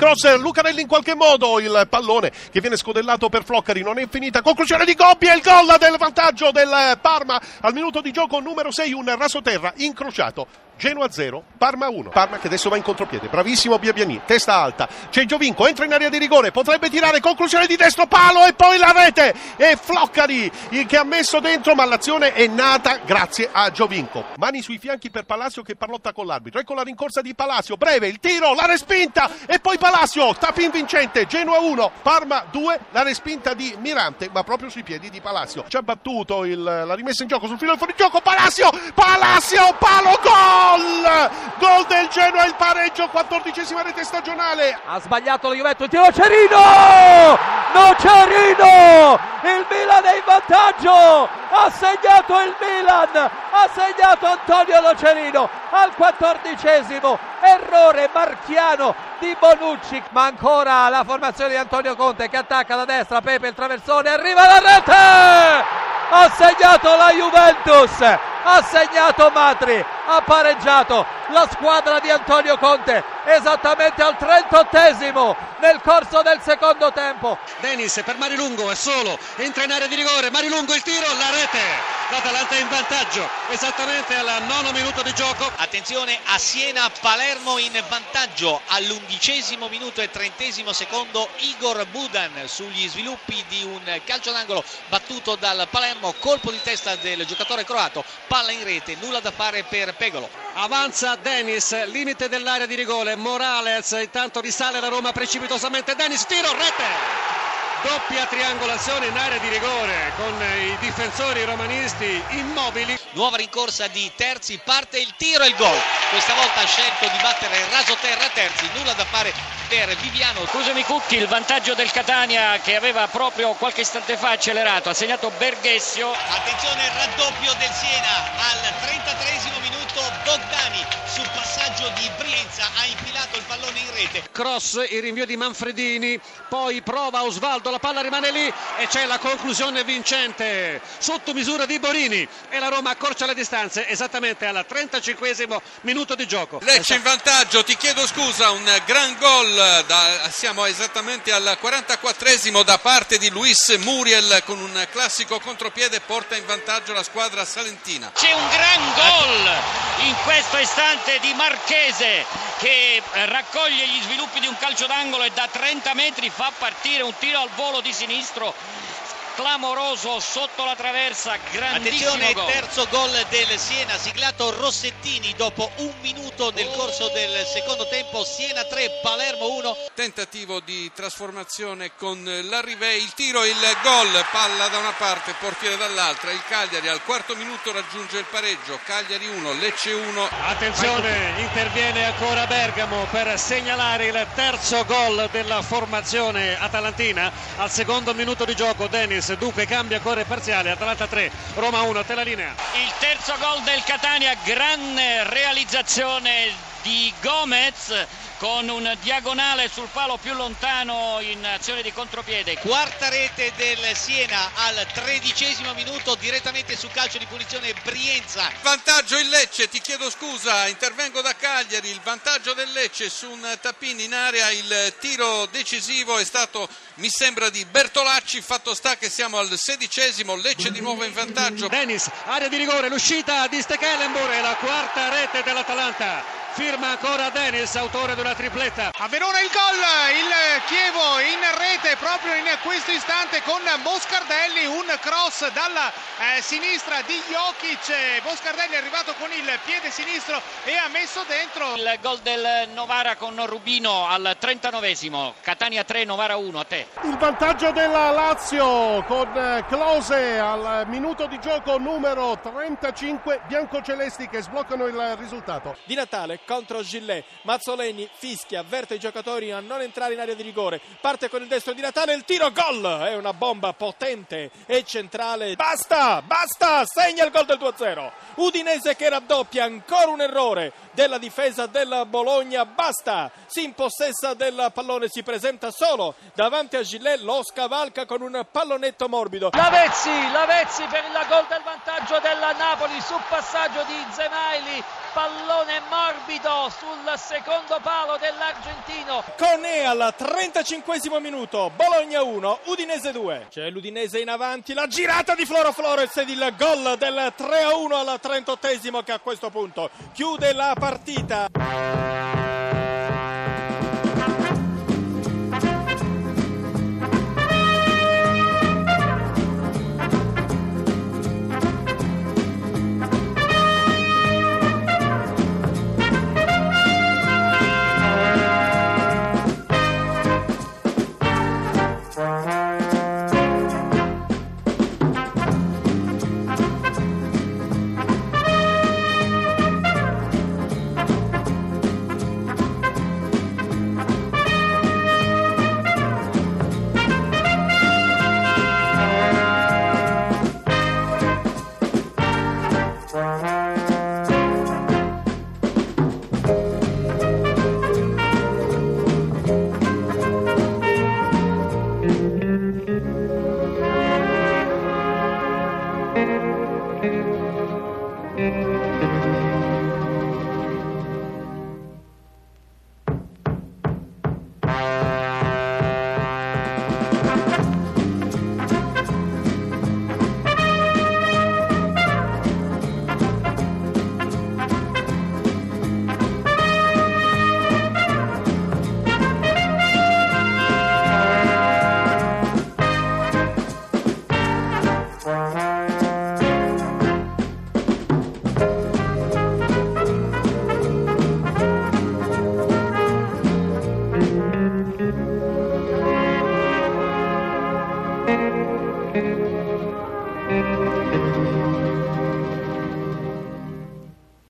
cross, Lucarelli in qualche modo, il pallone che viene scodellato per Floccari, non è finita, conclusione di Gobbia, il gol del vantaggio del Parma al minuto di gioco numero 6, un rasoterra incrociato Genoa 0, Parma 1. Parma che adesso va in contropiede. Bravissimo Biabiani, testa alta. C'è Giovinco, entra in area di rigore, potrebbe tirare, conclusione di destro, palo e poi la rete. E Floccari che ha messo dentro, ma l'azione è nata grazie a Giovinco. Mani sui fianchi per Palacio che parlotta con l'arbitro. Ecco la rincorsa di Palacio, breve, il tiro, la respinta e poi Palacio, tapin vincente, Genoa 1, Parma 2, la respinta di Mirante, ma proprio sui piedi di Palacio. Ci ha battuto il, la rimessa in gioco sul filo del fuorigioco, Palacio, Palacio, palo, gol! Gol! Gol del Genoa, il pareggio, quattordicesima rete stagionale. Ha sbagliato la Juventus, il tiro Cerino! Nocerino! Il Milan è in vantaggio! Ha segnato il Milan! Ha segnato Antonio Nocerino al quattordicesimo. Errore marchiano di Bonucci, ma ancora la formazione di Antonio Conte che attacca da destra, Pepe il traversone, arriva la rete! Ha segnato la Juventus! Ha segnato Matri! Ha pareggiato la squadra di Antonio Conte esattamente al 38esimo nel corso del secondo tempo. Denis per Marilungo è solo, entra in area di rigore, Marilungo il tiro, la rete. L'Atalanta è in vantaggio esattamente al nono minuto di gioco. Attenzione a Siena, Palermo in vantaggio all'undicesimo minuto e trentesimo secondo Igor Budan sugli sviluppi di un calcio d'angolo battuto dal Palermo, colpo di testa del giocatore croato, palla in rete, nulla da fare per Pegolo. Avanza Dennis, limite dell'area di rigore, Morales intanto risale la Roma precipitosamente, Dennis tiro, rete! Doppia triangolazione in area di rigore con i difensori romanisti immobili. Nuova rincorsa di Terzi, parte il tiro e il gol. Questa volta ha scelto di battere raso terra Terzi, nulla da fare per Viviano. Scusami Cucchi, il vantaggio del Catania che aveva proprio qualche istante fa accelerato, ha segnato Berghessio. Attenzione il raddoppio del Siena al 33 minuto Bogdani sul passaggio di Brienza ha infilato il pallone in rete. Cross, il rinvio di Manfredini, poi prova Osvaldo, la palla rimane lì e c'è la conclusione vincente sotto misura di Borini e la Roma accorcia le distanze esattamente al 35 minuto di gioco. Lecce in vantaggio, ti chiedo scusa, un gran gol, da, siamo esattamente al 44 da parte di Luis Muriel con un classico contropiede porta in vantaggio la squadra salentina. C'è un gran gol in questo istante di Marchese che raccoglie gli sviluppi di un calcio d'angolo e da 30 metri fa partire un tiro al volo di sinistro clamoroso sotto la traversa, grandissimo Attenzione, gol. terzo gol del Siena, siglato Rossettini dopo un minuto nel corso del secondo tempo, Siena 3, Palermo 1. Tentativo di trasformazione con l'Arrivei, il tiro, il gol, palla da una parte, portiere dall'altra, il Cagliari al quarto minuto raggiunge il pareggio, Cagliari 1, Lecce 1. Attenzione, interviene ancora Bergamo per segnalare il terzo gol della formazione atalantina al secondo minuto di gioco, Dennis dunque cambia corre parziale, Atalanta 3, Roma 1, te la linea. Il terzo gol del Catania, grande realizzazione Gómez di Gomez con un diagonale sul palo più lontano in azione di contropiede. Quarta rete del Siena al tredicesimo minuto direttamente su calcio di punizione Brienza. Vantaggio il Lecce, ti chiedo scusa, intervengo da Cagliari, il vantaggio del Lecce su un tappino in area, il tiro decisivo è stato mi sembra di Bertolacci, fatto sta che siamo al sedicesimo, Lecce di nuovo in vantaggio. Dennis, area di rigore, l'uscita di Stekelenburg e la quarta rete dell'Atalanta firma ancora Dennis, autore di una tripletta. A Verona il gol, il Chievo in rete proprio in questo istante con Moscardelli, un cross dalla eh, sinistra di Jokic. Moscardelli è arrivato con il piede sinistro e ha messo dentro. Il gol del Novara con Rubino al 39esimo, Catania 3, Novara 1, a te. Il vantaggio della Lazio con eh, Close al minuto di gioco numero 35, biancocelesti che sbloccano il risultato. Di Natale contro Gillet. Mazzoleni fischia, avverte i giocatori a non entrare in area di rigore. Parte con il destro di Natale, il tiro gol! È una bomba potente e centrale. Basta, basta! Segna il gol del 2-0. Udinese che raddoppia, ancora un errore della difesa della Bologna. Basta! Si impossessa del pallone, si presenta solo davanti a Gillet, lo scavalca con un pallonetto morbido. Lavezzi, Lavezzi per il gol del vantaggio della Napoli su passaggio di Zemaili, pallone morbido subito sul secondo palo dell'argentino. Conè al 35 minuto, Bologna 1, Udinese 2. C'è l'Udinese in avanti, la girata di Floro Flores ed il gol del 3 a 1 al 38 che a questo punto chiude la partita.